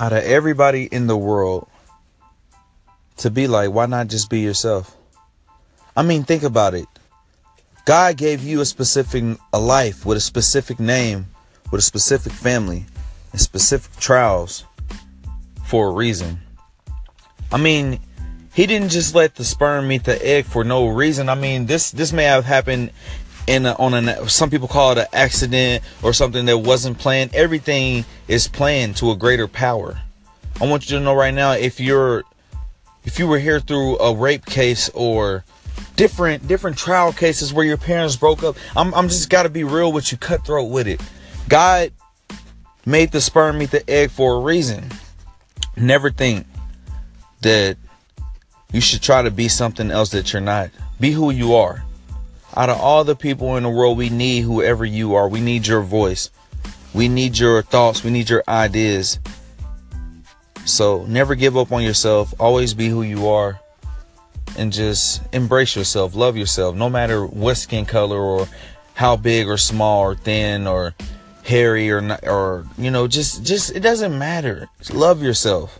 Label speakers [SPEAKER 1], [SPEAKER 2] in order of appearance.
[SPEAKER 1] out of everybody in the world to be like, why not just be yourself? I mean, think about it. God gave you a specific a life with a specific name, with a specific family, and specific trials for a reason. I mean, he didn't just let the sperm meet the egg for no reason. I mean, this this may have happened in a, on a some people call it an accident or something that wasn't planned. Everything is planned to a greater power. I want you to know right now if you're if you were here through a rape case or different different trial cases where your parents broke up, I'm I'm just got to be real with you, cutthroat with it. God made the sperm meet the egg for a reason. Never think that you should try to be something else that you're not. Be who you are out of all the people in the world, we need whoever you are. We need your voice. We need your thoughts. We need your ideas. So never give up on yourself. Always be who you are. And just embrace yourself. Love yourself. No matter what skin color or how big or small or thin or hairy or not, or you know just just it doesn't matter. Just love yourself.